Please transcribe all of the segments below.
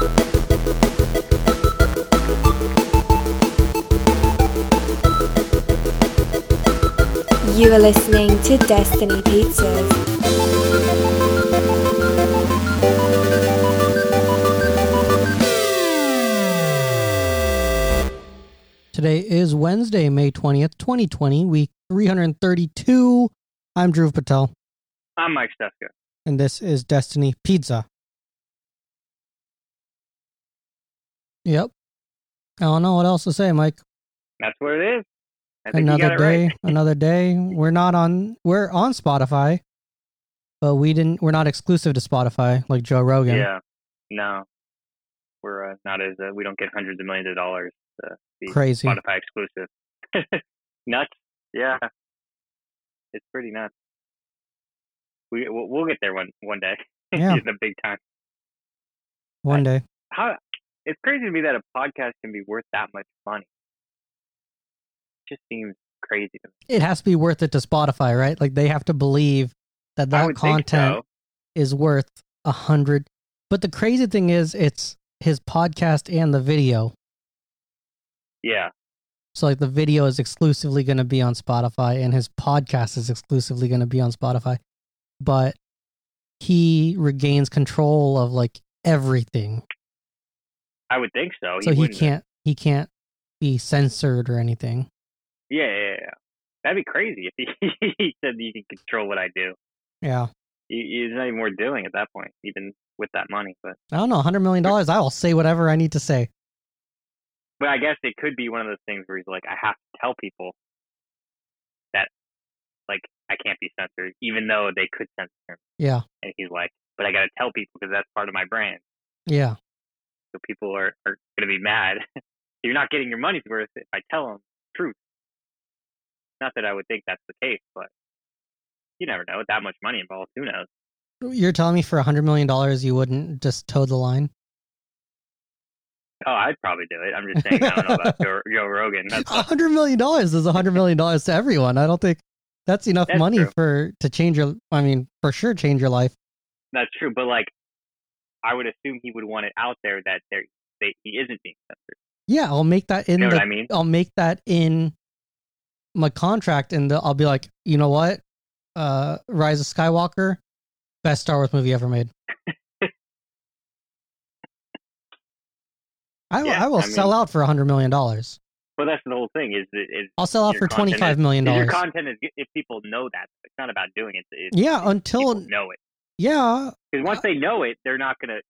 You are listening to Destiny Pizzas. Today is Wednesday, May 20th, 2020, week 332. I'm Drew Patel, I'm Mike Stefka. and this is Destiny Pizza. Yep. I don't know what else to say, Mike. That's what it is. I think you Another day, right. another day. We're not on we're on Spotify, but we didn't we're not exclusive to Spotify like Joe Rogan. Yeah. No. We're uh, not as uh, we don't get hundreds of millions of dollars to be Crazy. Spotify exclusive. nuts. Yeah. It's pretty nuts. We we'll, we'll get there one one day. Yeah. the big time. One day. How it's crazy to me that a podcast can be worth that much money. It just seems crazy to me. It has to be worth it to Spotify, right? Like they have to believe that that content so. is worth a hundred. But the crazy thing is, it's his podcast and the video. Yeah. So like the video is exclusively going to be on Spotify, and his podcast is exclusively going to be on Spotify. But he regains control of like everything, I would think so. so he wouldn't- can't he can't be censored or anything. Yeah, yeah, yeah. That'd be crazy if he, he said you can control what I do. Yeah, He, he's not even worth doing at that point, even with that money. But I don't know, hundred million dollars. I will say whatever I need to say. but I guess it could be one of those things where he's like, I have to tell people that like I can't be censored, even though they could censor him. Yeah, And he's like, but I got to tell people because that's part of my brand. yeah, So people are are gonna be mad. You're not getting your money's worth if I tell them truth. Not that I would think that's the case, but you never know. With that much money involved, who knows? You're telling me for a hundred million dollars you wouldn't just toe the line? Oh, I'd probably do it. I'm just saying. I don't know about Joe, Joe Rogan. A hundred million dollars is a hundred million dollars to everyone. I don't think that's enough That's money true. for to change your. I mean, for sure, change your life. that's true. But like, I would assume he would want it out there that there they, he isn't being censored. Yeah, I'll make that in You know the. what I mean? I'll make that in my contract, and the, I'll be like, you know what, uh, Rise of Skywalker, best Star Wars movie ever made. I, will- Yeah, I will I sell out for a hundred million dollars. But that's the whole thing. Is it is I'll sell out for twenty five million twenty five is- million is your dollars. content is if people know that. It's not about doing it. It's, Yeah, until know it. Yeah, Because once uh, they know it, they're not gonna.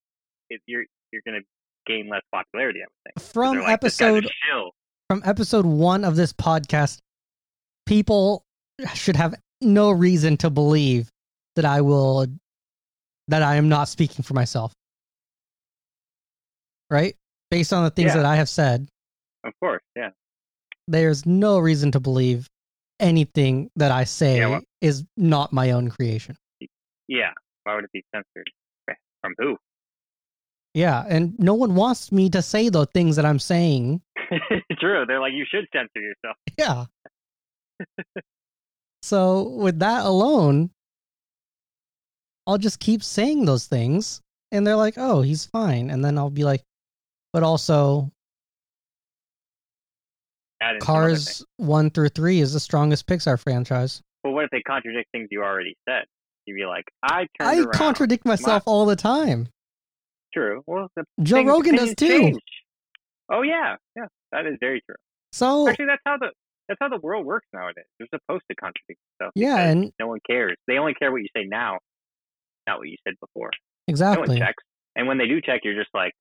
It, you're you're gonna gain less popularity. I would think. from like, "This guy's a episode from episode one of this podcast, people should have no reason to believe that I will that I am not speaking for myself. Right? Based on the things Yeah. that I have said, Of course, yeah. there's no reason to believe anything that I say Yeah, well- is not my own creation. Yeah. Why would it be censored? Eh, from who? Yeah, and no one wants me to say the things that I'm saying. True. They're like, you should censor yourself. Yeah. so with that alone, I'll just keep saying those things and they're like, "Oh, he's fine." And then I'll be like, "But also Add in some other thing. Cars 1 through 3 is the strongest Pixar franchise." But what if they contradict things you already said? You'd be like, I I around. contradict myself all the time. True. Well, Joe things- Rogan does too. change. Oh yeah, yeah, that is very true. So Actually, that's how the that's how the world works nowadays. You're supposed to contradict yourself. Yeah, and- no one cares. They only care what you say now, not what you said before. No exactly. one checks. And when they do check, you're just like,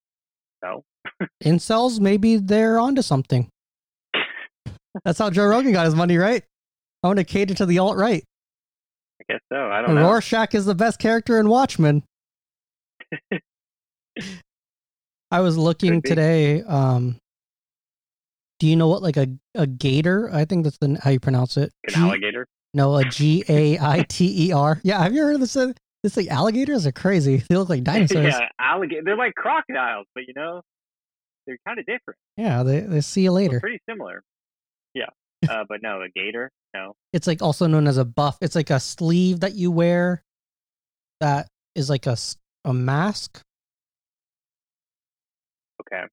no. Oh. Incels maybe they're onto something. That's how Joe Rogan got his money, right? I want to cater to the alt right. Guess so. I don't know. Rorschach is the best character in Watchmen. I was looking today. Um, do you know what like a a gator? I think that's the how you pronounce it. An G- alligator. No, a G A I T E R. Yeah, have you heard of this? uh, This like alligators are crazy. They look like dinosaurs. yeah, alligator. They're like crocodiles, but you know, they're kind of different. yeah, they they see you They're later. pretty similar. Yeah. Uh, but no, a gator. No. It's like also known as a buff. It's like a sleeve that you wear that is like a a mask. Okay.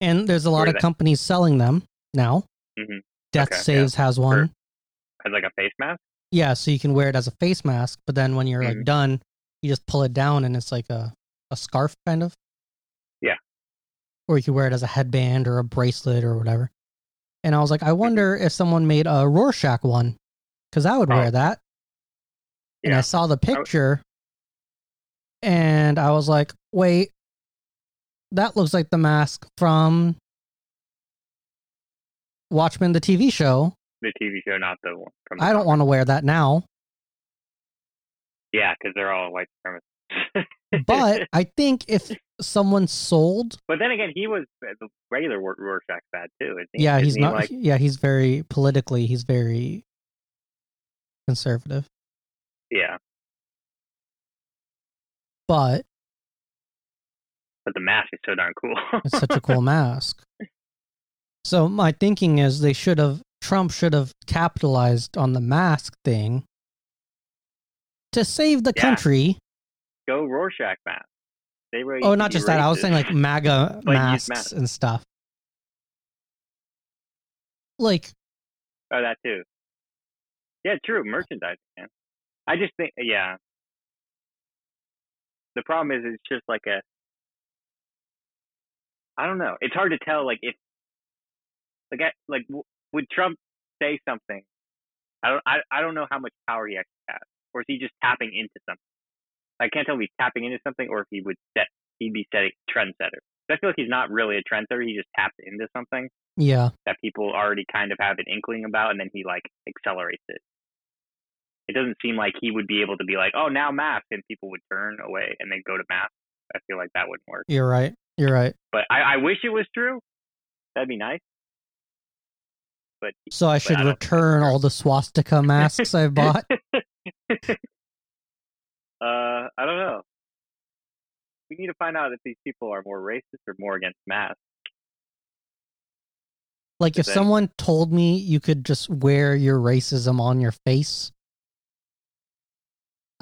And there's a lot of they- companies selling them now. Mhm. Death Okay, yeah. Saves has one. As like a face mask. Yeah, so you can wear it as a face mask, but then when you're like Mhm. done, you just pull it down and it's like a, a scarf kind of. Yeah. Or you can wear it as a headband or a bracelet or whatever. And I was like, I wonder if someone made a Rorschach one, because I would wear Oh. that. And I saw the picture, and I was like, wait, that looks like the mask from Watchmen, the TV show. The TV show, not the one from. The I don't want to wear that now. Yeah, because they're all white supremacists. But I think if someone sold, but then again, he was uh, the regular Ror- Rorschach bad too. He? yeah, Isn't he's he, not. like yeah, he's very politically. He's very conservative. yeah. But But the mask is so darn cool. it's such a cool mask. So my thinking is they should have Trump should have capitalized on the mask thing to save the Yeah. country. Go Rorschach mask. They were. Oh, not just that. I was saying like MAGA masks masks. and stuff. Like Oh, that too. Yeah, true. Merchandise, man. I just think, yeah. The problem is, it's just like a. I don't know. It's hard to tell, like if, like, I, like would Trump say something? I don't. I, I don't know how much power he actually has, or is he just tapping into something? I can't tell if he's tapping into something, or if he would set. He'd be setting trendsetter. I feel like he's not really a trendsetter. He just taps into something yeah, that people already kind of have an inkling about, and then he like accelerates it. It doesn't seem like he would be able to be like, "Oh, now mask," and people would turn away and then go to mask. I feel like that wouldn't work. you're right. You're right. But I, I wish it was true. That'd be nice. But So I should I don't think that's return all the swastika masks I've bought. uh, I don't know. We need to find out if these people are more racist or more against masks. Like if someone told me you could just wear your racism on your face,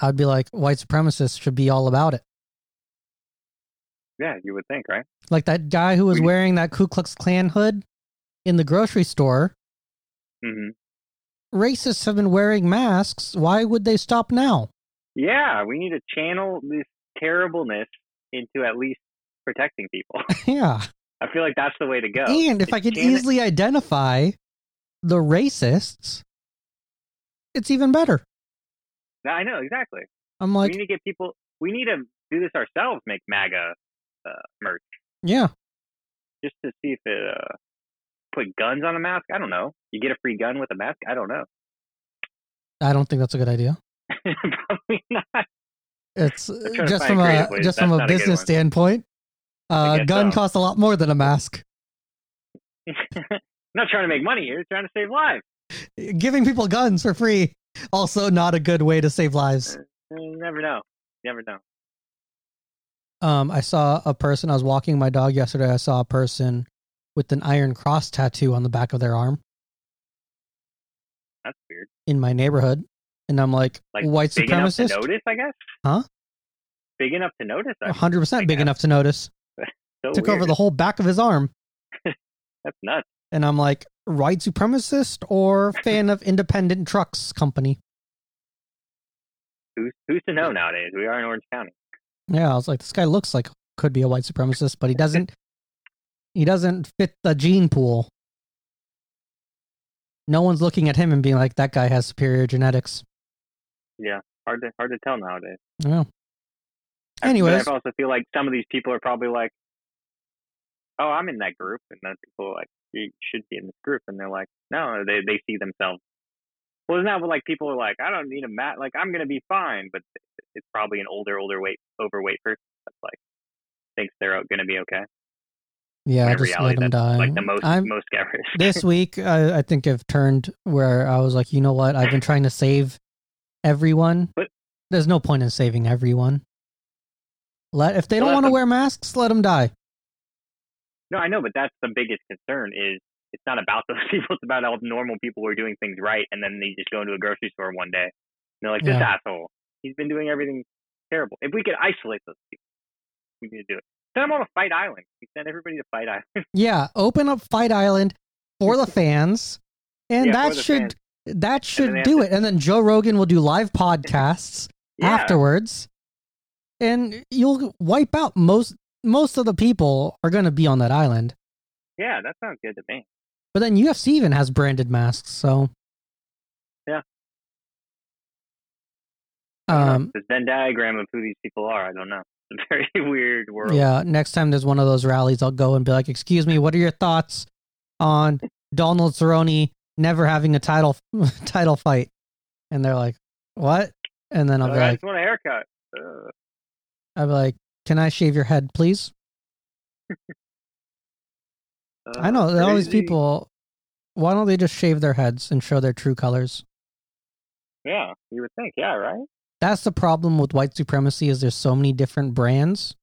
I'd be like, white supremacists should be all about it. Yeah, you would think, right? Like that guy who was We- wearing that Ku Klux Klan hood in the grocery store. hmm Racists have been wearing masks. Why would they stop now? Yeah, we need to channel this terribleness into at least protecting people. yeah. I feel like that's the way to go. And if It's I could channel- easily identify the racists, it's even better. I know exactly. I'm like, we need to get people. We need to do this ourselves. Make MAGA uh, merch yeah, just to see if it uh, put guns on a mask. I don't know. You get a free gun with a mask. I don't know. I don't think that's a good idea. Probably not. It's uh, just from a just from a not a business standpoint. Uh, guess gun so. costs a lot more than a mask. not trying to make money here. Trying to save lives. Giving people guns for free also not a good way to save lives. You never know. You never know. Um, I saw a person. I was walking my dog yesterday. I saw a person with an Iron Cross tattoo on the back of their arm That's weird. in my neighborhood, and I'm like, Like white big enough to supremacist, notice, I guess. Huh? Big enough to notice. I hundred percent big guess. enough to notice. so Took weird. over the whole back of his arm, That's nuts. and I'm like, white supremacist or fan of independent trucks company. Who's who's to know nowadays? We are in Orange County. Yeah, I was like, this guy looks like could be a white supremacist, but he doesn't. he doesn't fit the gene pool. No one's looking at him and being like, that guy has superior genetics. Yeah, hard to hard to tell nowadays. Yeah. I- Anyways, I also feel like some of these people are probably like, "Oh, I'm in that group," and then people are like, "You should be in this group," and they're like, "No," they they see themselves. Well, isn't that what like people are like? I don't need a mat. Like I'm gonna be fine, but it's probably an older, older weight, overweight person that's like thinks they're gonna be okay. yeah, when just let reality, him that's die. like the most I'm, most this week, I, I think I've turned where I was like, you know what? I've been trying to save everyone. But- There's no point in saving everyone. Let if they Well, don't want to wear masks, let them die. No, I know, but that's the biggest concern is it's not about those people. It's about all the normal people who are doing things right, and then they just go into a grocery store one day. And they're like, this Yeah. asshole, he's been doing everything terrible. If we could isolate those people, we need to do it. Send them all to Fight Island. We send everybody to Fight Island. Yeah, open up Fight Island for the fans, and Yeah, that should fans. That should do it. And then Joe Rogan will do live podcasts yeah. afterwards, and you'll wipe out most most of the people are going to be on that island. Yeah, that sounds good to me. But then UFC even has branded masks, so Yeah. I don't know. Um, this Venn diagram of who these people are, I don't know. It's a very weird world. yeah. Next time there's one of those rallies, I'll go and be like, "Excuse me, what are your thoughts on Donald Cerrone never having a title title fight?" And they're like, "What?" And then I'll Uh, be I like, just want a haircut. Ugh. "I'll be like, can I shave your head, please?" I know Uh, all these people. Why don't they just shave their heads and show their true colors? Yeah, you would think. Yeah, right. That's the problem with white supremacy. Is there's so many different brands.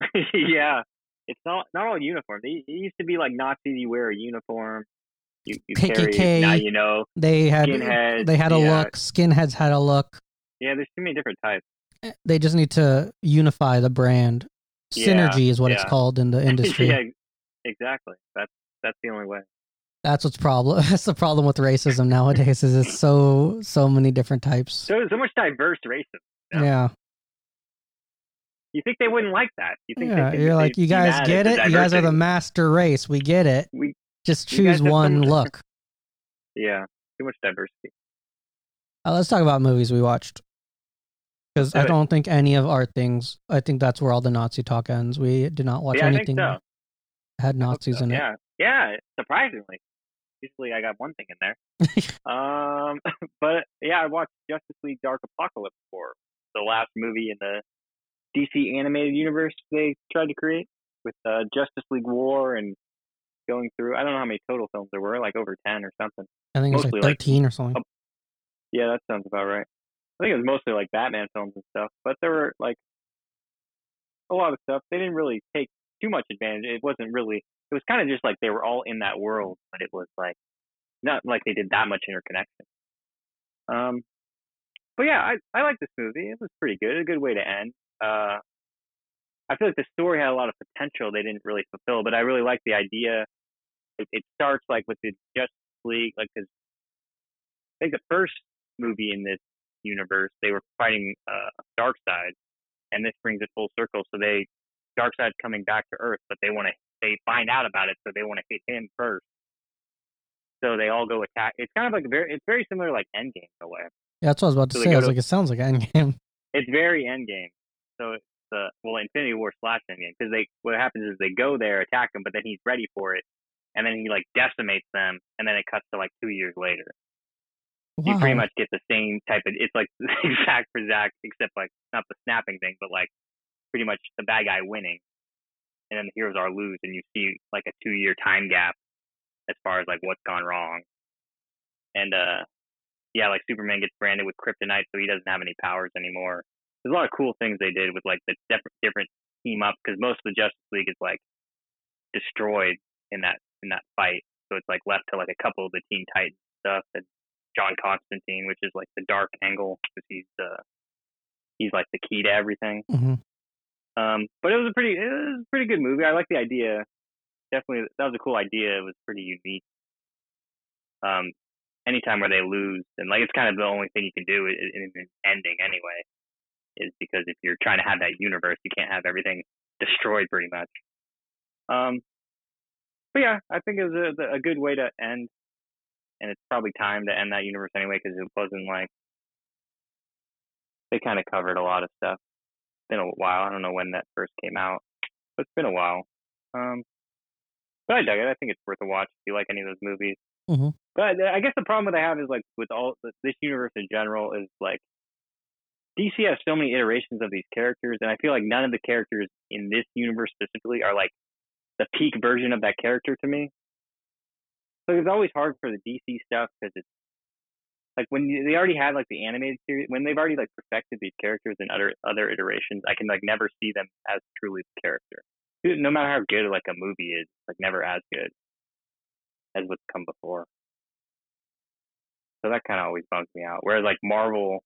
yeah, it's not not all uniform. It it used to be like Nazis. You wear a uniform. You, you KKK. carry. Now you know. They had Skinheads, they had a yeah. look. Skinheads had a look. Yeah, there's too many different types. Eh, they just need to unify the brand. Yeah, Synergy is what it's yeah. called in the industry. yeah, exactly. That's that's the only way. That's what's problem. That's the problem with racism nowadays. Is it's so so many different types. So so much diverse racism. Yeah. Yeah, You think they wouldn't like that? You think yeah. they, You're like, they'd you guys get it. You guys are the diversity?" master race. We get it. We Just choose one look. yeah, too much diversity. Uh, let's talk about movies we watched. Because I it. don't think any of our things. I think that's where all the Nazi talk ends. We did not watch yeah, anything so. that had Nazis so. in it. Yeah, yeah. Surprisingly, usually I got one thing in there. um, but yeah, I watched Justice League: Dark Apocalypse for the last movie in the DC animated universe they tried to create with uh, Justice League War and going through. I don't know how many total films there were, like over ten or something. I think Mostly like like- thirteen or something. Yeah, that sounds about right. I think it was mostly like Batman films and stuff, but there were like a lot of stuff. They didn't really take too much advantage. It wasn't really. It was kind of just like they were all in that world, but it was like not like they did that much interconnection. Um, but yeah, I I like this movie. It was pretty good. A good way to end. Uh, I feel like the story had a lot of potential they didn't really fulfill, but I really like the idea. It, it starts like with the Justice League, like 'cause I think the first movie in this universe, they were fighting uh, Side, and this brings it full circle. So they Darkseid's coming back to Earth, but they want to they find out about it, so they want to hit him first. So they all go attack. It's kind of like very it's very similar to like Endgame in a way. Yeah, that's what I was about to So say. I was to- like, it sounds like Endgame. It's very Endgame. So it's uh, well Infinity War slash Endgame because they what happens is they go there attack him, but then he's ready for it, and then he like decimates them, and then it cuts to like two years later. you pretty much get the same type of it's like exact for exact except like not the snapping thing but like pretty much the bad guy winning. And then the heroes are lose and you see like a two year time gap as far as like what's gone wrong. And uh yeah like superman gets branded with kryptonite so he doesn't have any powers anymore. There's a lot of cool things they did with like the different different team up because most of the justice league is like destroyed in that in that fight so it's like left to like a couple of the teen titans stuff and John Constantine, which is like the dark angle because he's uh he's like the key to everything. Mhm. Um, but it was a pretty it was a pretty good movie. I like the idea. Definitely, that was a cool idea. It was pretty unique. Um, anytime where they lose, and like it's kind of the only thing you can do in, in an ending anyway, is because if you're trying to have that universe, you can't have everything destroyed pretty much. Um, but yeah, I think it was a, a good way to end and it's probably time to end that universe anyway because it wasn't like they kind of covered a lot of stuff. It's been a while. I don't know when that first came out, but it's been a while. Um, but I dug it. I think it's worth a watch if you like any of those movies. Mhm. But I guess the problem that I have is like with all this universe in general is like DC has so many iterations of these characters, and I feel like none of the characters in this universe specifically are like the peak version of that character to me. So it's always hard for the DC stuff because it's like when they already had like the animated series, when they've already like perfected these characters in other other iterations, I can like never see them as truly the character. No matter how good like a movie is, like never as good as what's come before. So that kind of always bums me out. Whereas like Marvel,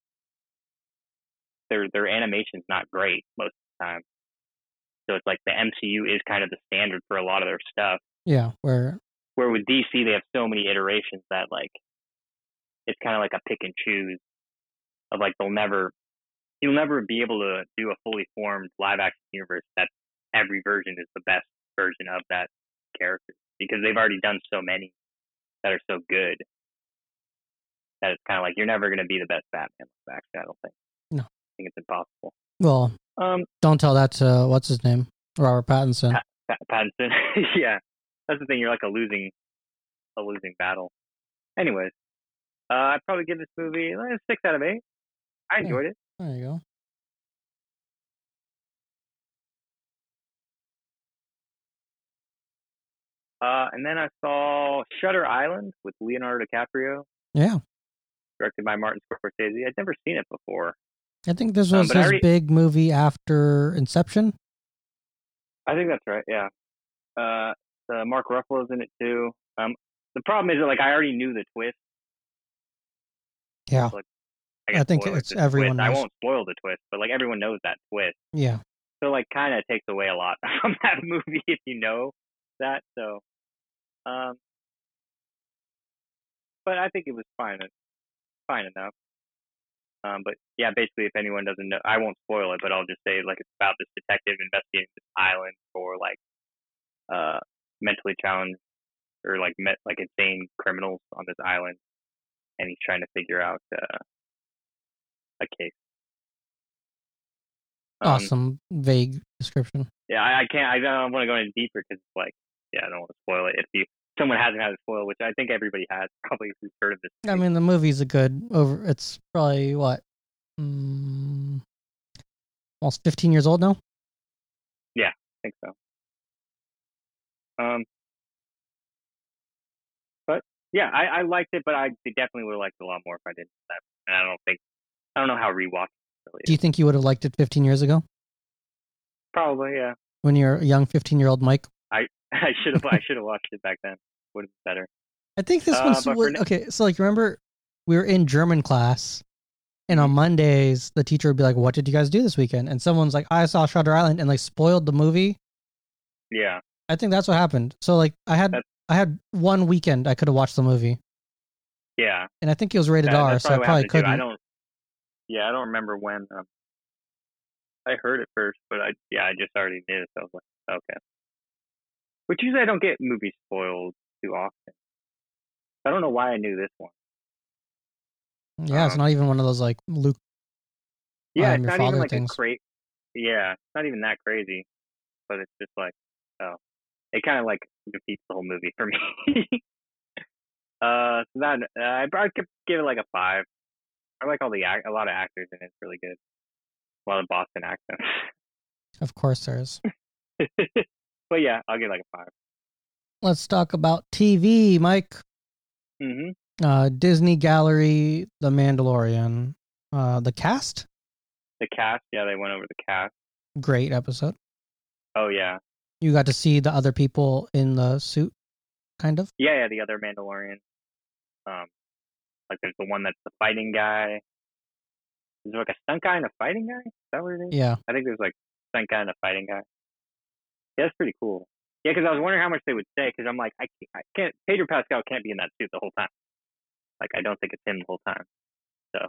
their their animation's not great most of the time. So it's like the MCU is kind of the standard for a lot of their stuff. Yeah, where Where with DC, they have so many iterations that like it's kind of like a pick and choose of like they'll never you'll never be able to do a fully formed live action universe that every version is the best version of that character because they've already done so many that are so good that it's kind of like you're never going to be the best Batman. Actually, I don't think. No. I think it's impossible. well, Um, don't tell that to what's his name, Robert Pattinson. Pat- Pat- Pattinson. yeah, that's the thing. You're like a losing, a losing battle. Anyways, uh, I'd probably give this movie uh, six out of eight. I Yeah. enjoyed it. There you go. Uh, and then I saw Shutter Island with Leonardo DiCaprio, Yeah, directed by Martin Scorsese. I'd never seen it before. I think this Um, was I his already- big movie after Inception. I think that's right. Yeah. Uh, uh Mark Ruffalo's in it too. Um, the problem is that like I already knew the twist. Yeah, I, guess I think it's everyone Twist. I won't spoil the twist, but like everyone knows that twist. yeah. So like kind of takes away a lot from that movie if you know that. So, um, but I think it was fine, fine enough. Um, but yeah, basically, if anyone doesn't know, I won't spoil it, but I'll just say like it's about this detective investigating this island for like uh mentally challenged or like met like insane criminals on this island, and he's trying to figure out uh, a case. Um, Awesome, vague description. yeah, I, I can't. I don't want to go any deeper because it's like, yeah, I don't want to spoil it. If you someone hasn't had it spoiled, which I think everybody has, probably who's heard of this. I mean, the movie's a good over. It's probably what, mm, almost fifteen years old now. Yeah, I think so. Um, but yeah, I, I liked it, but I definitely would have liked it a lot more if I didn't. That, and I don't think I don't know how rewatch it really Do you think you would have liked it fifteen years ago Probably, yeah. when you're a young fifteen-year-old Mike? I should have I should have watched it back then. Would have been better. I think this Uh, one's for okay. So like, remember we were in German class, and on Mhm. Mondays the teacher would be like, "What did you guys do this weekend?" And someone's like, "I saw Shutter Island," and like spoiled the movie. Yeah, I think that's what happened. So like, I had That's- I had one weekend I could have watched the movie, yeah. and I think it was rated That- R, so I probably couldn't. I don't. Yeah, I don't remember when. Um, I heard it first, but I yeah, I just already knew. So I was like, okay. Which usually I don't get movies spoiled too often. I don't know why I knew this one. Yeah, it's Um, not even one of those like Luke. Yeah, Um, it's not even like things. a crazy. Yeah, it's not even that crazy, but it's just like, oh, it kind of like defeats the whole movie for me. uh, so that uh, I probably could give it like a five. I like all the act, a lot of actors in it. It's really good. A lot of Boston accents. Of course, there is. but yeah, I'll give like a five. Let's talk about TV, Mike. hmm Uh, Disney Gallery, The Mandalorian. Uh, the cast, The cast, yeah, they went over the cast. great episode. Oh yeah, You got to see the other people in the suit, kind of. yeah, yeah. The other Mandalorian. Um, like there's the one that's the fighting guy. Is there like a stunt guy and a fighting guy? Is that what it is? Yeah, I think there's like stunt guy and a fighting guy. Yeah, that's pretty cool. Yeah, because I was wondering how much they would say. Because I'm like, I can't, I can't. Pedro Pascal can't be in that suit the whole time. Like, I don't think it's him the whole time. So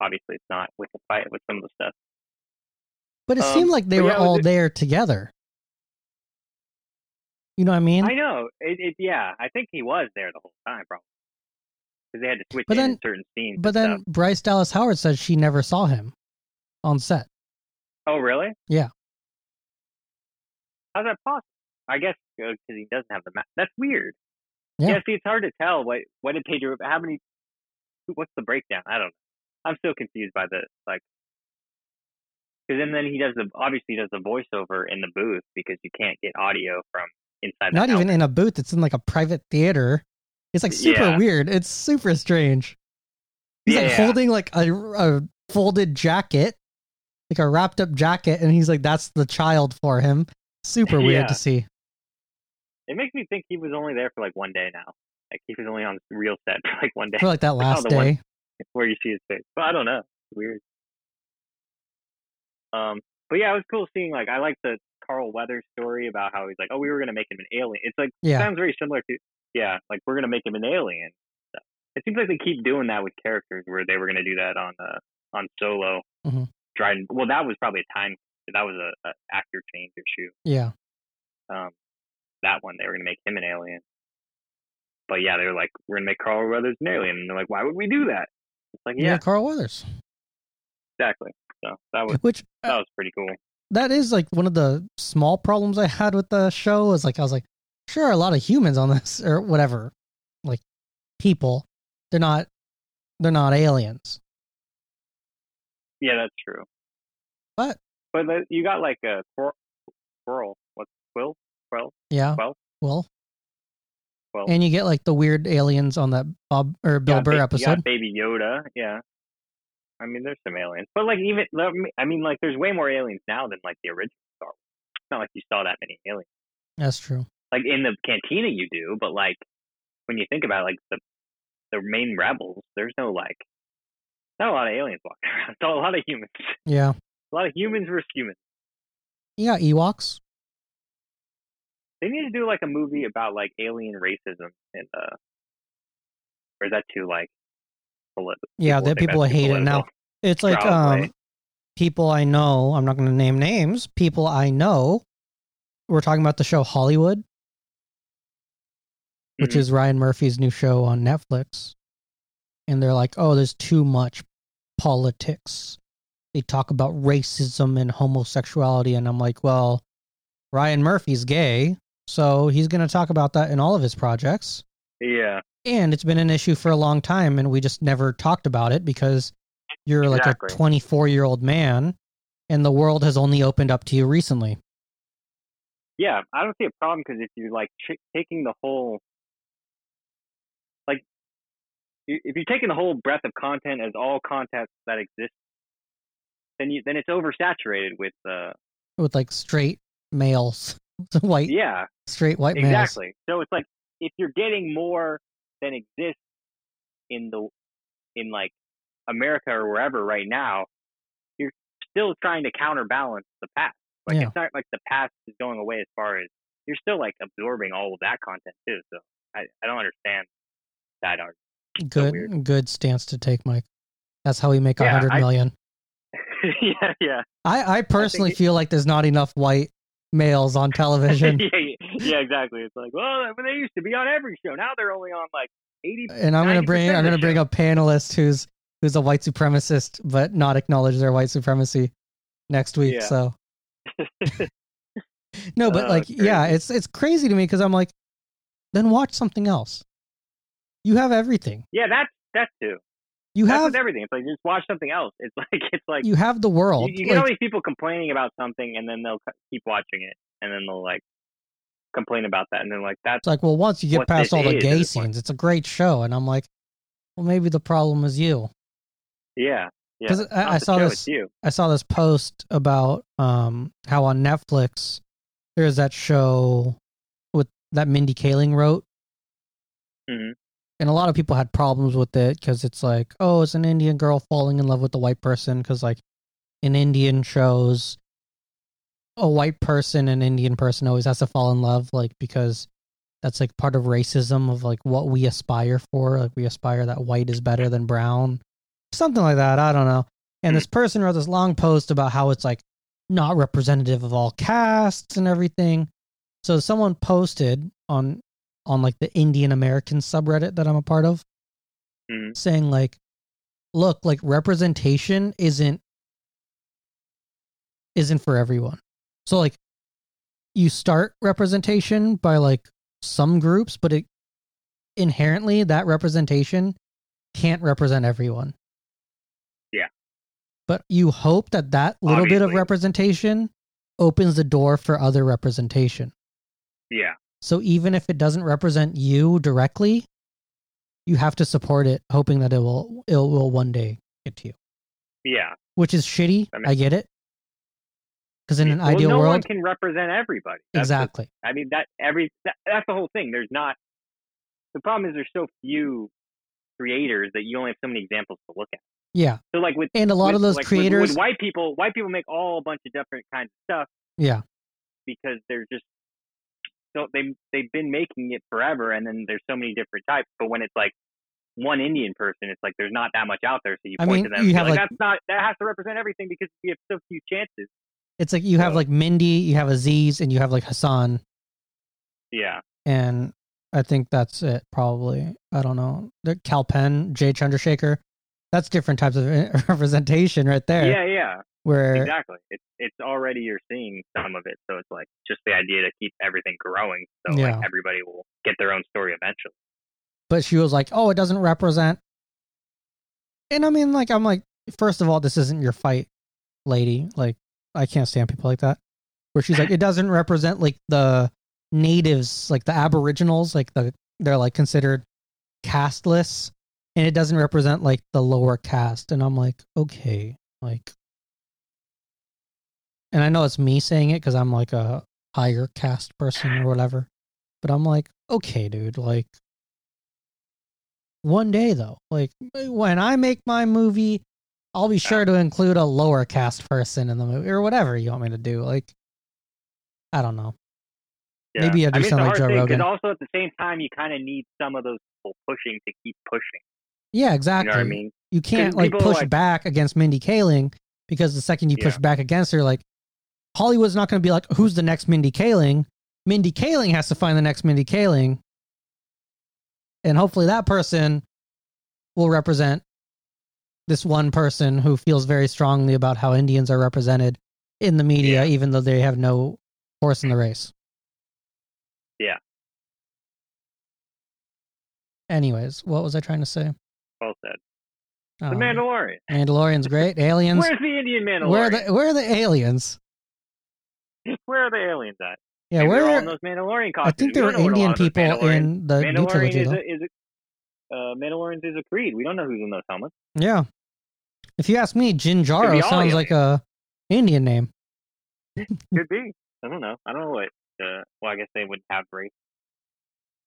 obviously, it's not with the fight with some of the stuff. but it Um, seemed like they were yeah, all a- there together. You know what I mean? I know. It, it. Yeah, I think he was there the whole time, probably. Because they had to switch But then- in certain scenes. but then stuff. Bryce Dallas Howard said she never saw him on set. oh really? Yeah. How's that possible? I guess because he doesn't have the map. That's weird. Yeah. see, it's hard to tell. What what did Pedro? How many? What's the breakdown? I don't know. I'm still confused by this. like. Because then, then he does the obviously he does the voiceover in the booth because you can't get audio from inside. The Not even in a booth. It's in like a private theater. It's like super Yeah. weird. It's super strange. He's like holding like a, a folded jacket, like a wrapped up jacket, and he's like, "That's the child for him." Super weird Yeah. to see. It makes me think he was only there for like one day now. Like he was only on real set for like one day For like that last one- day. where you see his face. But I don't know. It's weird. Um, But yeah, it was cool seeing like I like the Carl Weathers story about how he's like, oh, we were gonna make him an alien. It's like Yeah. sounds very similar to yeah, like we're gonna make him an alien. So, It seems like they keep doing that with characters where they were gonna do that on uh on Solo. Mhm. Trying well, that was probably a time that was a, a actor change issue. Yeah. Um, that one they were gonna make him an alien. But yeah, they were like, we're gonna make Carl Weathers an alien, and they're like, why would we do that? It's like, Yeah, yeah, Carl Weathers. exactly. So that was Which that uh, was pretty cool. that is like one of the small problems I had with the show is like I was like, sure, a lot of humans on this or whatever, like people, they're not, they're not aliens. Yeah, that's true. But you got like a quir- squirrel. What's quill? Quill? yeah, Well, well, well. and you get like the weird aliens on that Bob or Bill Burr ba- episode. Baby Yoda. Yeah. I mean, there's some aliens, but like even I mean, like there's way more aliens now than like the original Star Wars. It's not like you saw that many aliens. That's true. Like in the cantina, you do, but like when you think about it, like the the main rebels, there's no like not a lot of aliens walking around. It's all a lot of humans. Yeah, A lot of humans versus humans. Yeah, Ewoks. They need to do like a movie about like alien racism and uh, or is that too like political? Yeah, that people hate it now. It's like Probably. um, people I know. I'm not going to name names. People I know. We're talking about the show Hollywood, which Mhm. is Ryan Murphy's new show on Netflix. And they're like, oh, there's too much politics. They talk about racism and homosexuality. And I'm like, well, Ryan Murphy's gay. So he's going to talk about that in all of his projects. Yeah, And it's been an issue for a long time. And we just never talked about it because you're Exactly. like a 24 year old man and the world has only opened up to you recently. yeah. I don't see a problem because if you're like ch- taking the whole, like, if you're taking the whole breadth of content as all content that exists, then you then it's oversaturated with uh With like straight males, white, yeah straight white males. exactly. So it's like if you're getting more than exists in the in like America or wherever right now, you're still trying to counterbalance the past. Like Yeah. it's not like the past is going away as far as you're still like absorbing all of that content too. So I, I don't understand that argument. so Good, weird. good stance to take, Mike. That's how we make a Yeah, hundred million. yeah, yeah. I, I personally it- feel like there's not enough white males on television, yeah, yeah, exactly. It's like, well, I they used to be on every show. Now they're only on like eighty. and I'm gonna bring I'm gonna bring show. a panelist who's who's a white supremacist but not acknowledge their white supremacy next week. Yeah. So no, but Oh, like yeah, it's it's crazy to me because I'm like, then watch something else. You have everything. yeah, that's that's too. You that's have everything. It's like just watch something else. It's like it's like you have the world. you, you get Like, all these people complaining about something, and then they'll keep watching it, and then they'll like complain about that, and then like that's like, well, once you get past all the gay at this point. scenes, it's a great show. And I'm like, well, maybe the problem is you. yeah, yeah. I- I saw show, this-. I saw this post about um how on Netflix there's that show with that Mindy Kaling wrote, Mhm. And a lot of people had problems with it because it's like, oh, it's an Indian girl falling in love with a white person because like in Indian shows, a white person and Indian person always has to fall in love, like because that's like part of racism of like what we aspire for. Like we aspire that white is better than brown, something like that. I don't know. And this mm. person wrote this long post about how it's like not representative of all castes and everything. So someone posted on on like the Indian American subreddit that I'm a part of Mhm. saying like look, like representation isn't isn't for everyone. So like you start representation by like some groups, but it inherently that representation can't represent everyone. Yeah. But you hope that that little bit of representation opens the door for other representation. Yeah, So even if it doesn't represent you directly, you have to support it, hoping that it will it will one day get to you. yeah. Which is shitty. I I, get it. Because in an well, ideal no one world, can represent everybody. That's the- exactly. I mean that every that, that's the whole thing. There's not. The problem is there's so few creators that you only have so many examples to look at. Yeah, So like with and a lot with, of those like, creators. with, white people, white people make all a bunch of different kinds of stuff yeah, because they're just so they they've been making it forever, and then there's so many different types. But when it's like one Indian person, it's like there's not that much out there, so you I point mean, to them. you have, like, like- that's not that has to represent everything because we have so few chances. it's like you have So- like Mindy, you have Aziz, and you have like Hasan, Yeah, and I think that's it. Probably, I don't know. The Kal Penn, Jay Chandrasekhar. That's different types of representation right there. yeah, yeah, Where exactly. It's it's already you're seeing some of it, so it's like just the idea to keep everything growing, so Yeah. like everybody will get their own story eventually. but she was like, "Oh, it doesn't represent." And I mean, like, I'm like, first of all, this isn't your fight, lady. Like, I can't stand people like that. Where she's like, it doesn't represent like the natives, like the Aboriginals, like the they're like considered casteless, and it doesn't represent like the lower caste. And I'm like, okay, like, and I know it's me saying it because I'm like a higher caste person or whatever, but I'm like, okay, dude, like one day though like when i make my movie i'll be sure to include a lower caste person in the movie or whatever you want me to do like i don't know Yeah. Maybe I'll do I mean, something like Joe thing, Rogan. also at the same time, you kind of need some of those people pushing to keep pushing. yeah You exactly know what I mean? You can't like push like- back against mindy kaling because the second you push back against her like hollywood's not going to be like who's the next mindy kaling mindy kaling has to find the next mindy kaling and hopefully that person will represent this one person who feels very strongly about how indians are represented in the media Yeah. even though they have no horse in the race Yeah. anyways what was i trying to say Well said. The Um, Mandalorian. mandalorian's great aliens Where's the Indian Mandalorian? where are the where are the aliens Where are the aliens at? yeah Maybe where they're all are in those Mandalorian costumes? I think there We were don't know what a Indian lot of those people in the new Mandalorian is a, is a uh, Mandalorians is a creed. We don't know who's in those helmets. Yeah. If you ask me, Jin Could Jaro be all sounds like a Indian name. Could be. I don't know. I don't know what. Uh, well, I guess they would have race.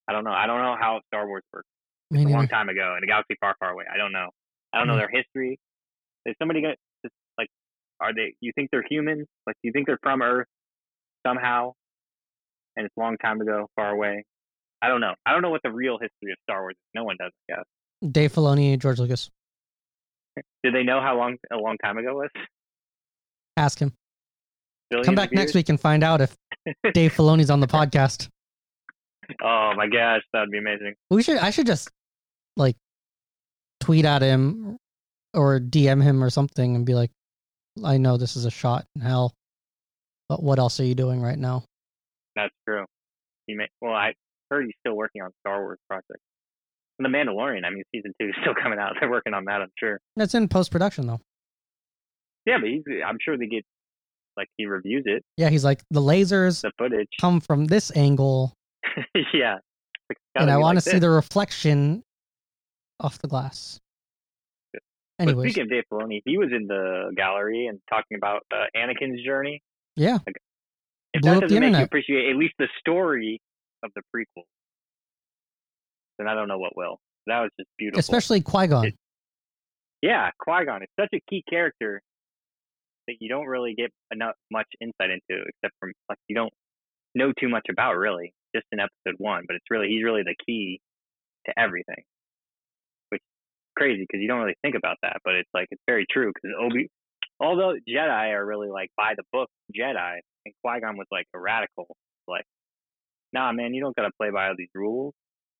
I don't know. I don't know how Star Wars works. A long time ago in a galaxy far, far away. I don't know. I don't know Mm. their history. Is somebody gonna just like? Are they? You think they're humans? Like, do you think they're from Earth somehow? And it's a long time ago, far away. I don't know. I don't know what the real history of Star Wars is. No one does. I guess. Dave Filoni, George Lucas. Did they know how long a long time ago was? Ask him. Billions Come back next week and find out if Dave Filoni's on the podcast. Oh my gosh, that would be amazing. We should. I should just like tweet at him or DM him or something and be like, "I know this is a shot in hell, but what else are you doing right now?" That's true. You may, well, I heard he's still working on Star Wars projects. And the Mandalorian, I mean, season two is still coming out. They're working on that, I'm sure. That's in post production though. Yeah, but he's, I'm sure they get, like, he reviews it, Yeah, he's like the lasers the footage. come from this angle, yeah. And I want like to see the reflection off the glass. But speaking of Dave Filoni, he was in the gallery and talking about uh, Anakin's journey. Yeah, If Blew that doesn't make you appreciate at least the story of the prequel, then I don't know what will. That was just beautiful. especially Qui Gon. Yeah, Qui Gon is such a key character that you don't really get enough much insight into, except from like you don't know too much about really, just in episode one. But it's really he's really the key to everything, which is crazy because you don't really think about that, but it's like it's very true because Obi, although Jedi are really like by the book Jedi, and Qui Gon was like a radical, like, nah, man, you don't gotta play by all these rules.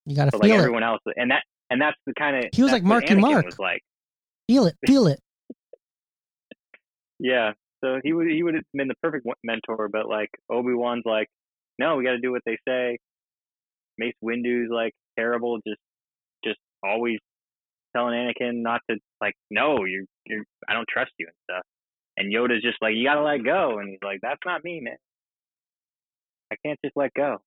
You got to But like feel it. everyone else, and that and that's the kind of He was like Marky Mark. Was like. Feel it. Feel it. Yeah. So he would he would have been the perfect mentor, but like Obi Wan's like, no, we got to do what they say. Mace Windu's like terrible, just just always telling Anakin not to like, no, you're you're I don't trust you and stuff. And Yoda's just like, you got to let go, and he's like, that's not me, man. I can't just let go.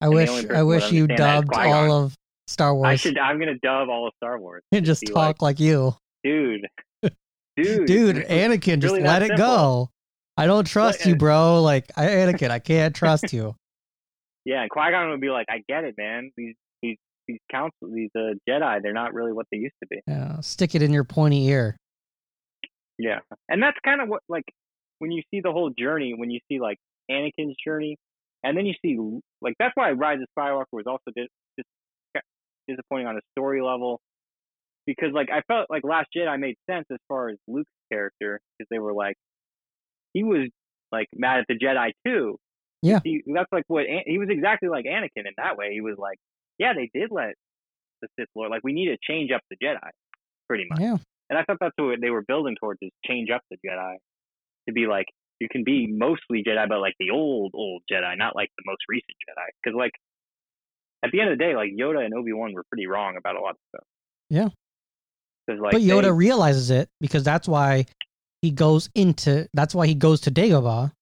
I the wish. I wish you dubbed all of Star Wars I should. I'm gonna dub all of Star Wars, and just talk like, you, dude. Dude, dude. Anakin, just really let it simple. go. I don't trust you, uh, bro. Like I, Anakin, I can't trust you. Yeah, and Qui Gon would be like, "I get it, man. These these these council these uh, Jedi, they're not really what they used to be." Yeah, stick it in your pointy ear. Yeah, and that's kind of what like when you see the whole journey, when you see like Anakin's journey, and then you see like that's why Rise of Skywalker was also dis- dis- disappointing on a story level because like I felt like Last Jedi made sense as far as Luke's character because they were like he was like mad at the Jedi too. Yeah. he, that's like what An- he was exactly like Anakin in that way. He was like, yeah, they did let the Sith Lord like we need to change up the Jedi, pretty much. Yeah. And I thought that's what they were building towards is change up the Jedi to be like you can be mostly Jedi, but like the old old Jedi, not like the most recent Jedi. Because like at the end of the day, like Yoda and Obi Wan were pretty wrong about a lot of stuff. Yeah. Like but Yoda they- realizes it because that's why he goes into that's why he goes to Dagobah.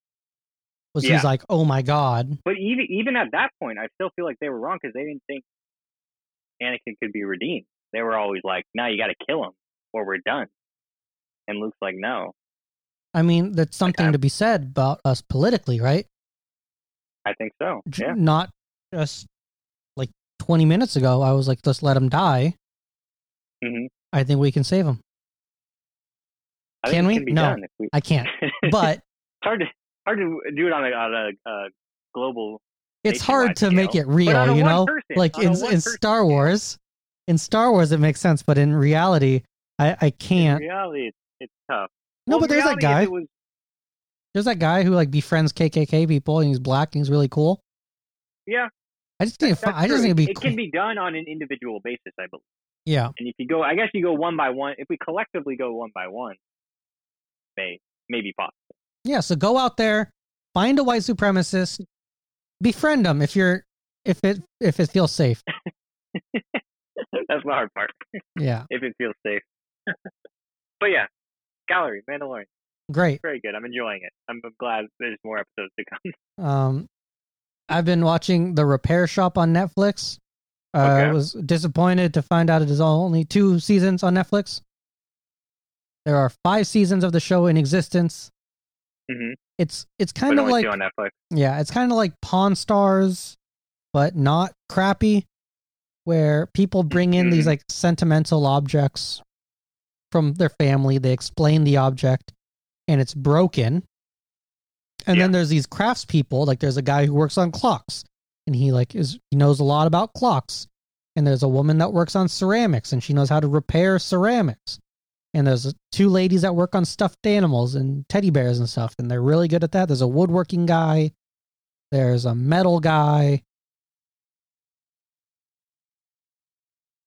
Was Yeah. he's like, oh my god, but even even at that point, I still feel like they were wrong because they didn't think Anakin could be redeemed. They were always like, "No, you got to kill him, or we're done." And Luke's like, "No, I mean that's something I- to be said about us politically, right? I think so." Yeah, Not just like twenty minutes ago, I was like, let's let him die. Mhm. I think we can save him. I Can we? Can No, we... I can't. But it's hard to hard to do it on a on a uh, global. it's hard to make it real, a you know? person- like in in Star scale. Wars, in Star Wars it makes sense, but in reality, I I can't. reality, it's, it's tough. No, Well, but there's that reality, if guy. was- There's that guy who like befriends KKK people and he's black and he's really cool. yeah, I just need to. I just need to be. It cool. can be done on an individual basis, I believe. Yeah, And if you go, I guess you go one by one. If we collectively go one by one, may maybe possible. yeah. So go out there, find a white supremacist, befriend them if you're if it if it feels safe. That's the hard part. Yeah, if it feels safe. But yeah, Gallery, Mandalorian, great. very good. I'm enjoying it. I'm, glad there's more episodes to come. Um, I've been watching The Repair Shop on Netflix. Uh, I was disappointed to find out it is only two seasons on Netflix. There are five seasons of the show in existence. mm-hmm. It's it's But kind of like on Netflix. Yeah, it's kind of like Pawn Stars, but not crappy, where people bring in these Mhm. like sentimental objects from their family. They explain the object, and it's broken. And Yeah. then there's these craftspeople. Like there's a guy who works on clocks, and he like is he knows a lot about clocks. And there's a woman that works on ceramics, and she knows how to repair ceramics. And there's two ladies that work on stuffed animals and teddy bears and stuff, and they're really good at that. There's a woodworking guy, there's a metal guy,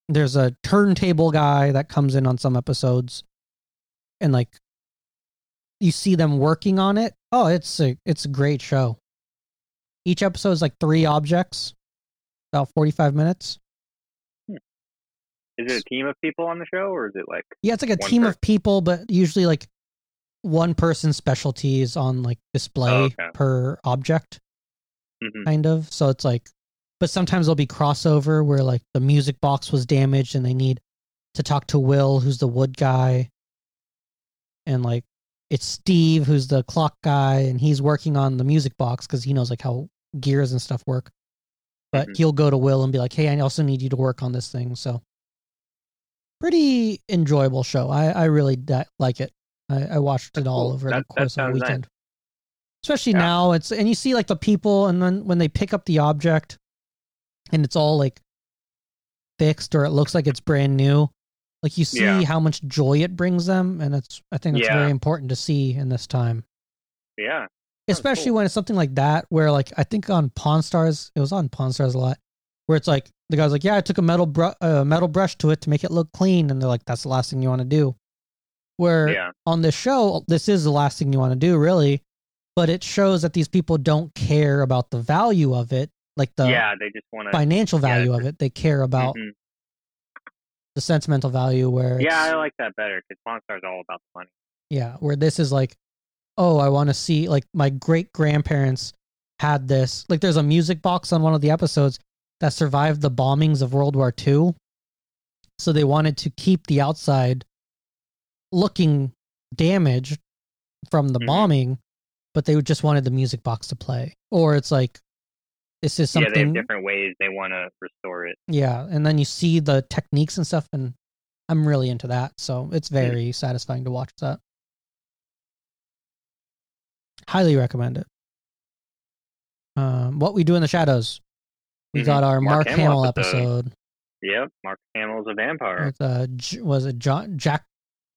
there's a turntable guy that comes in on some episodes, and like you see them working on it. Oh, it's a it's a great show. Each episode is like three objects, about forty five minutes. Is it a team of people on the show, or is it like Yeah, it's like a team person. of people, but usually like one person's specialty is on like display Oh, okay. per object, mhm. kind of. So it's like, but sometimes there'll be crossover where like the music box was damaged and they need to talk to Will, who's the wood guy, and like it's Steve, who's the clock guy, and he's working on the music box because he knows like how gears and stuff work. But Mhm. he'll go to Will and be like, "Hey, I also need you to work on this thing." So pretty enjoyable show. I I really di- like it. I, I watched it all cool. over That- the course of the sounds nice. weekend. Especially Yeah. now, it's and you see like the people, and then when they pick up the object, and it's all like fixed or it looks like it's brand new. Like you see Yeah. how much joy it brings them, and it's I think it's Yeah. very important to see in this time yeah, especially cool. when it's something like that where like i think on pawn stars it was on pawn stars a lot where it's like the guy's like yeah i took a metal br- uh, metal brush to it to make it look clean and they're like that's the last thing you want to do where yeah, on this show this is the last thing you want to do really but it shows that these people don't care about the value of it like the yeah. They just want financial value it's of it they care about Mhm. the sentimental value where Yeah, I like that better because Pawn Stars all about the money. Yeah, where this is like, oh, I want to see like my great grandparents had this. Like, there's a music box on one of the episodes that survived the bombings of World War II. So they wanted to keep the outside looking damaged from the Mhm. bombing, but they just wanted the music box to play. Or it's like, this is something. Yeah, they have different ways they want to restore it. Yeah, and then you see the techniques and stuff, and I'm really into that. So it's very satisfying to watch that. Highly recommend it. Um, what we do in the shadows. We Mhm. got our Mark Mark, Hamill Hamill episode. episode. Yep, Mark Hamill's a vampire. Uh, J- was it John, Jack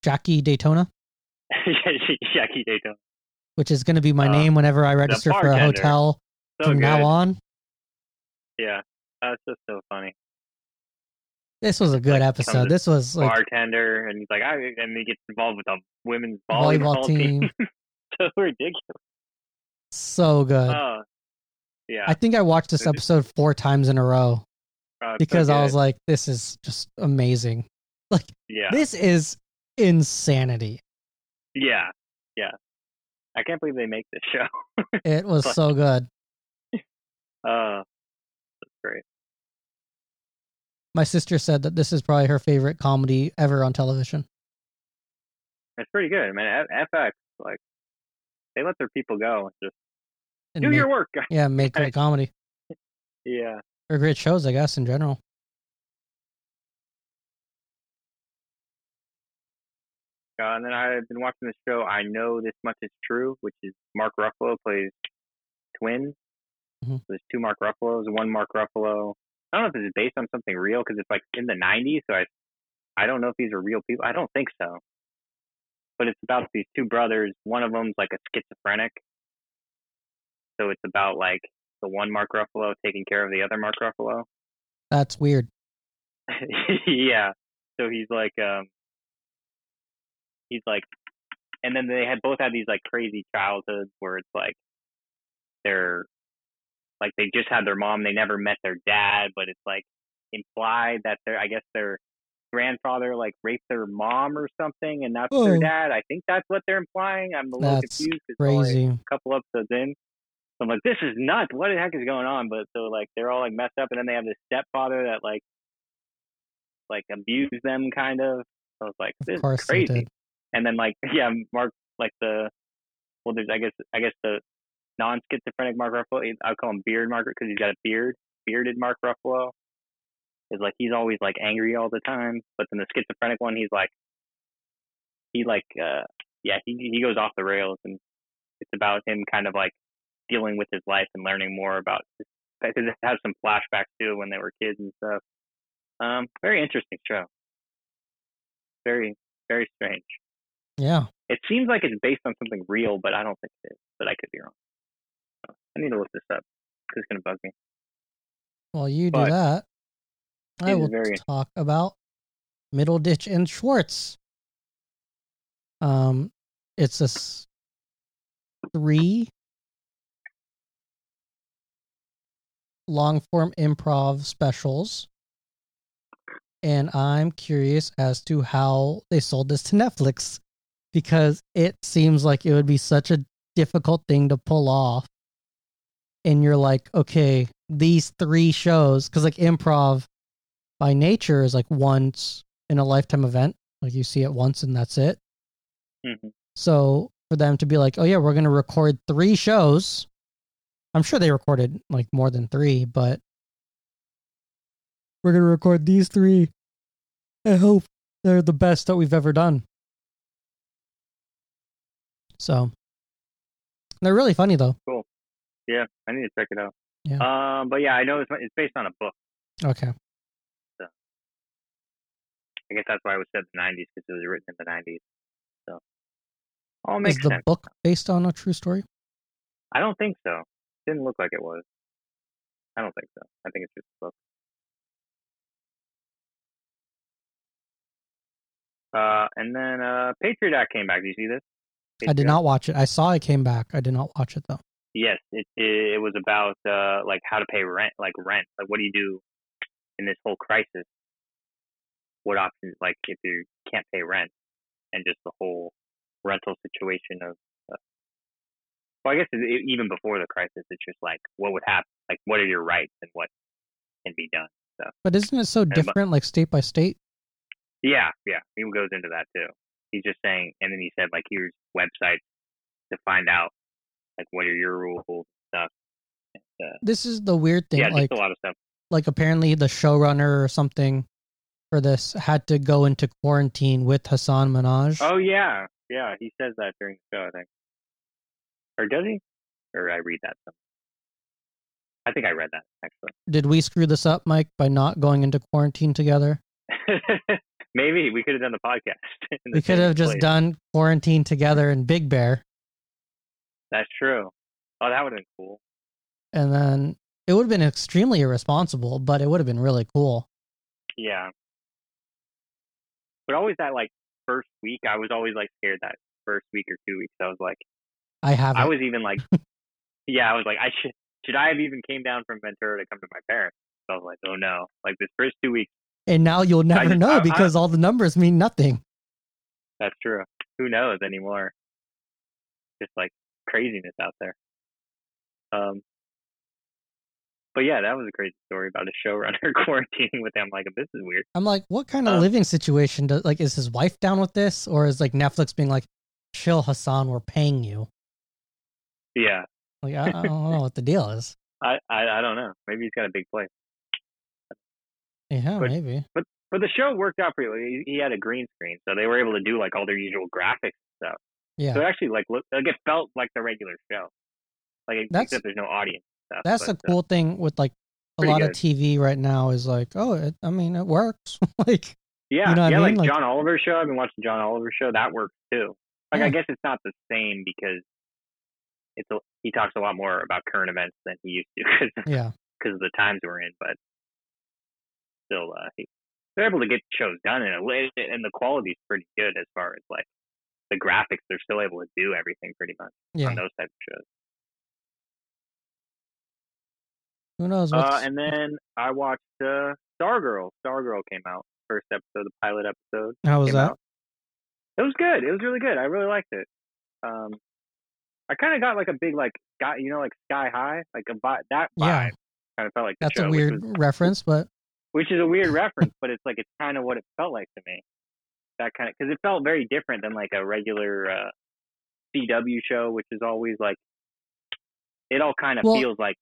Jackie Daytona, Jackie Daytona. which is going to be my Uh, name whenever I register for a hotel So from good. now on. Yeah, that's just so funny. This was a good Like, episode. This was like Bartender, and he's like, I, and he gets involved with the women's volleyball, volleyball team. team. so ridiculous. so good. Oh, yeah. I think I watched this episode four times in a row uh, so because I was like, this is just amazing. Like yeah, this is insanity. yeah, yeah. I can't believe they make this show. It was But- so good. Uh, great. My sister said that this is probably her favorite comedy ever on television. It's pretty good. I mean, FX, like, they let their people go and just And do make- your work. Yeah, make great comedy yeah. or great shows, I guess, in general. Uh, and then I've been watching the show. I know this much is true, which is Mark Ruffalo plays twins. Mhm. So there's two Mark Ruffalos, one Mark Ruffalo. I don't know if this is based on something real because it's like in the 90s. So I, I don't know if these are real people. I don't think so. But it's about these two brothers. One of them's like a schizophrenic. So it's about like the one Mark Ruffalo taking care of the other Mark Ruffalo. That's weird. yeah. So he's like, um, he's like, and then they had both had these like crazy childhoods where it's like they're like they just had their mom, they never met their dad, but it's like implied that their I guess their grandfather like raped their mom or something, and that's their dad. I think that's what they're implying. I'm a little That's confused. it's only Crazy. a couple episodes in. So I'm like, this is nuts. What the heck is going on? But so like they're all like messed up, and then they have this stepfather that like like abused them kind of. So I was like, this is crazy. And then like yeah, Mark like the well, there's I guess I guess the non schizophrenic Mark Ruffalo. I call him Beard Mark because he's got a beard. Bearded Mark Ruffalo is like he's always like angry all the time. But then the schizophrenic one, he's like he like uh yeah he he goes off the rails and it's about him kind of like dealing with his life and learning more about because it has some flashbacks too when they were kids and stuff. Um, very interesting show. Very very strange. Yeah. It seems like it's based on something real, but I don't think it is. But I could be wrong. I need to look this up. It's gonna bug me. Well, you do But that. I will very- talk about Middleditch and Schwartz. Um, it's a three long form improv specials, and I'm curious as to how they sold this to Netflix because it seems like it would be such a difficult thing to pull off. And you're like, okay, these three shows, because like improv by nature is like once in a lifetime event. Like you see it once and that's it. Mhm. So for them to be like, oh yeah, we're gonna record three shows. I'm sure they recorded like more than three, but we're gonna record these three. I hope they're the best that we've ever done. So they're really funny though. Yeah, I need to check it out. Yeah. Um, but yeah, I know it's it's based on a book. Okay. So I guess that's why I was said the '90s because it was written in the '90s. So all Is makes the sense. book based on a true story? I don't think so. Didn't look like it was. I don't think so. I think it's just a book. Uh, and then uh, Patriot Act came back. Do you see this? I did not watch it. I saw it came back. I did not watch it though. Yes, it it was about uh like how to pay rent, like rent. Like what do you do in this whole crisis? What options like if you can't pay rent and just the whole rental situation of uh, well, I guess it, even before the crisis, it's just like what would happen, like what are your rights and what can be done. So But isn't it so different, like state by state? yeah, yeah, he goes into that too. He's just saying, and then he said like here's websites to find out like what are your rules and stuff. And, uh, This is the weird thing. yeah, like, just a lot of stuff. like apparently the showrunner or something for this had to go into quarantine with Hasan Minhaj. Oh yeah, yeah. He says that during the show, I think, or does he? Or I read that somewhere. I think I read that actually. Did we screw this up, Mike, by not going into quarantine together? Maybe we could have done the podcast. the We could have just place. done quarantine together in Big Bear, That's true. Oh, that would have been cool. and then it would have been extremely irresponsible, but it would have been really cool. Yeah. But always that like first week, I was always like scared that first week or two weeks. I was like, I have I was even like, yeah, I was like, I should should I have even came down from Ventura to come to my parents? So I was like, oh no, like this first two weeks. and now you'll never just- know I- I- because all the numbers mean nothing. That's true. Who knows anymore? Just like craziness out there. Um. But yeah, that was a crazy story about a showrunner quarantining with them. Like, this is weird. I'm like, what kind of Um, living situation does like is his wife down with this, or is like Netflix being like, chill, Hasan, we're paying you? Yeah, Like I, I don't know what the deal is. I, I I don't know. Maybe he's got a big place. Yeah, But- maybe. But the show worked out pretty well. He, he had a green screen, so they were able to do like all their usual graphics and stuff. Yeah, So it actually like look like it felt like the regular show. Like That's- except there's no audience stuff. that's the but, uh, cool thing with like a lot of. TV right now is like, oh, it, I mean, it works. like, Yeah, You know what I yeah, mean? like, Like- John Oliver show. I've been watching John Oliver show. That works too. Like I guess it's not the same because it's a, he talks a lot more about current events than he used to because yeah, of the times we're in. But still, uh, he, they're able to get shows done and it, and the quality's pretty good as far as like the graphics. They're still able to do everything pretty much yeah. on those type of shows. Who knows? Uh, and then I watched uh, Stargirl. Stargirl came out first episode, the pilot episode. how was that? out. It was good. It was really good. I really liked it. Um, I kind of got like a big like sky, you know, like Sky High, like a vi- that vibe. Yeah. Kind of felt like That's show, a weird was- reference, but which is a weird reference, but it's like it's kind of what it felt like to me. That kind of because it felt very different than like a regular uh, CW show, which is always like it all kind of Well, feels like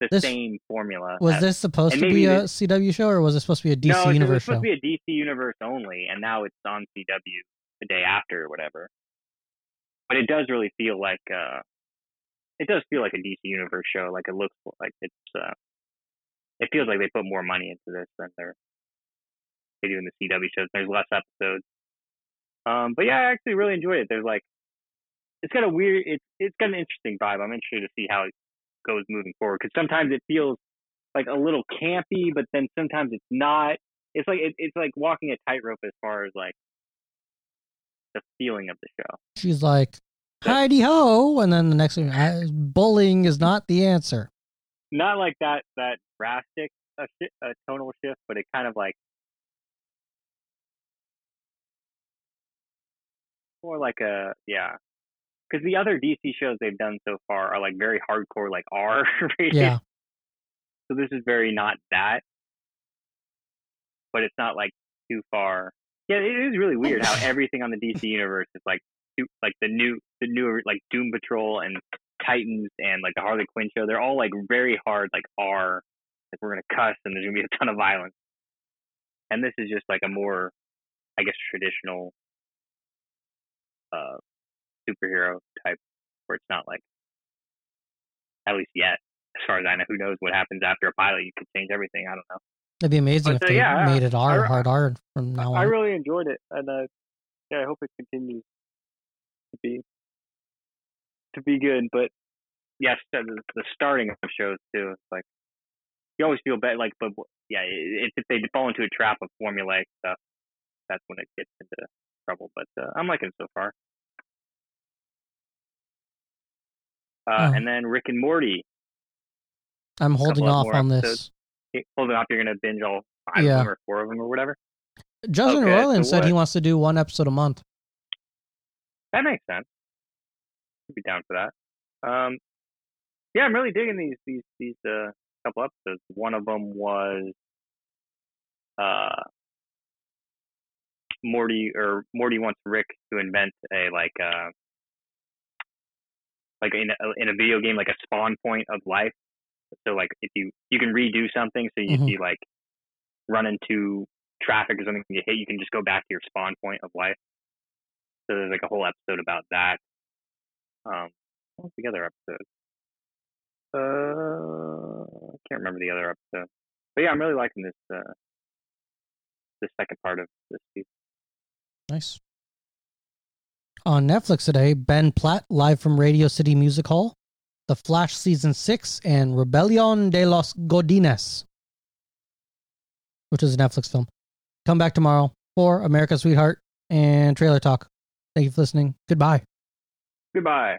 the this- same formula. was as- this supposed to be a the- CW show or was it supposed to be a DC no, so it was supposed show? to be a DC Universe only, and now it's on CW the day after or whatever. But it does really feel like uh, it does feel like a DC Universe show. Like it looks like it's uh, it feels like they put more money into this than they're they do in the CW shows. There's less episodes. Um, but yeah, I actually really enjoy it. There's like it's got a weird it's it's got an interesting vibe. I'm interested to see how it goes moving forward because sometimes it feels like a little campy, but then sometimes it's not. It's like it, it's like walking a tightrope as far as like the feeling of the show. She's like, "Heidi ho," and then the next thing, bullying is not the answer. Not like that that drastic a, shi a tonal shift, but it kind of like more like a yeah. Because the other DC shows they've done so far are like very hardcore, like R rated. Yeah, So this is very not that, but it's not like too far. Yeah, it is really weird how everything on the DC universe is like like the new the newer like Doom Patrol and Titans and like the Harley Quinn show. They're all like very hard like R. Like we're gonna cuss and there's gonna be a ton of violence. And this is just like a more, I guess, traditional uh superhero type where it's not like at least yet as far as I know, who knows what happens after a pilot? You could change everything. I don't know. it'd be amazing But, if uh, they yeah, made it R I- hard R from now on. I really enjoyed it, and uh, yeah, I hope it continues to be to be good. But yes, the, the starting of shows too. It's like you always feel bad. Like, but yeah, it, if they fall into a trap of formulaic stuff, that's when it gets into trouble. But uh, I'm liking it so far. Uh, Oh. And then Rick and Morty. I'm holding off on this. Holding off, you're gonna binge all five Yeah. of them or four of them or whatever. Justin Okay, Roiland so said he wants to do one episode a month. That makes sense. I'd be down for that. Um, yeah, I'm really digging these these these uh couple episodes. One of them was uh Morty or Morty wants Rick to invent a like uh like in a, in a video game like a spawn point of life. So like if you you can redo something, so you, Mhm. you like run into traffic or something, you hit, you can just go back to your spawn point of life. So there's like a whole episode about that. Um, What was the other episode? Uh, I can't remember the other episode. But yeah, I'm really liking this uh this second part of this season. Nice. On Netflix today, Ben Platt live from Radio City Music Hall, The Flash season six, and Rebellion de los Godines, which is a Netflix film. Come back tomorrow for America Sweetheart and Trailer Talk. Thank you for listening. Goodbye. Goodbye.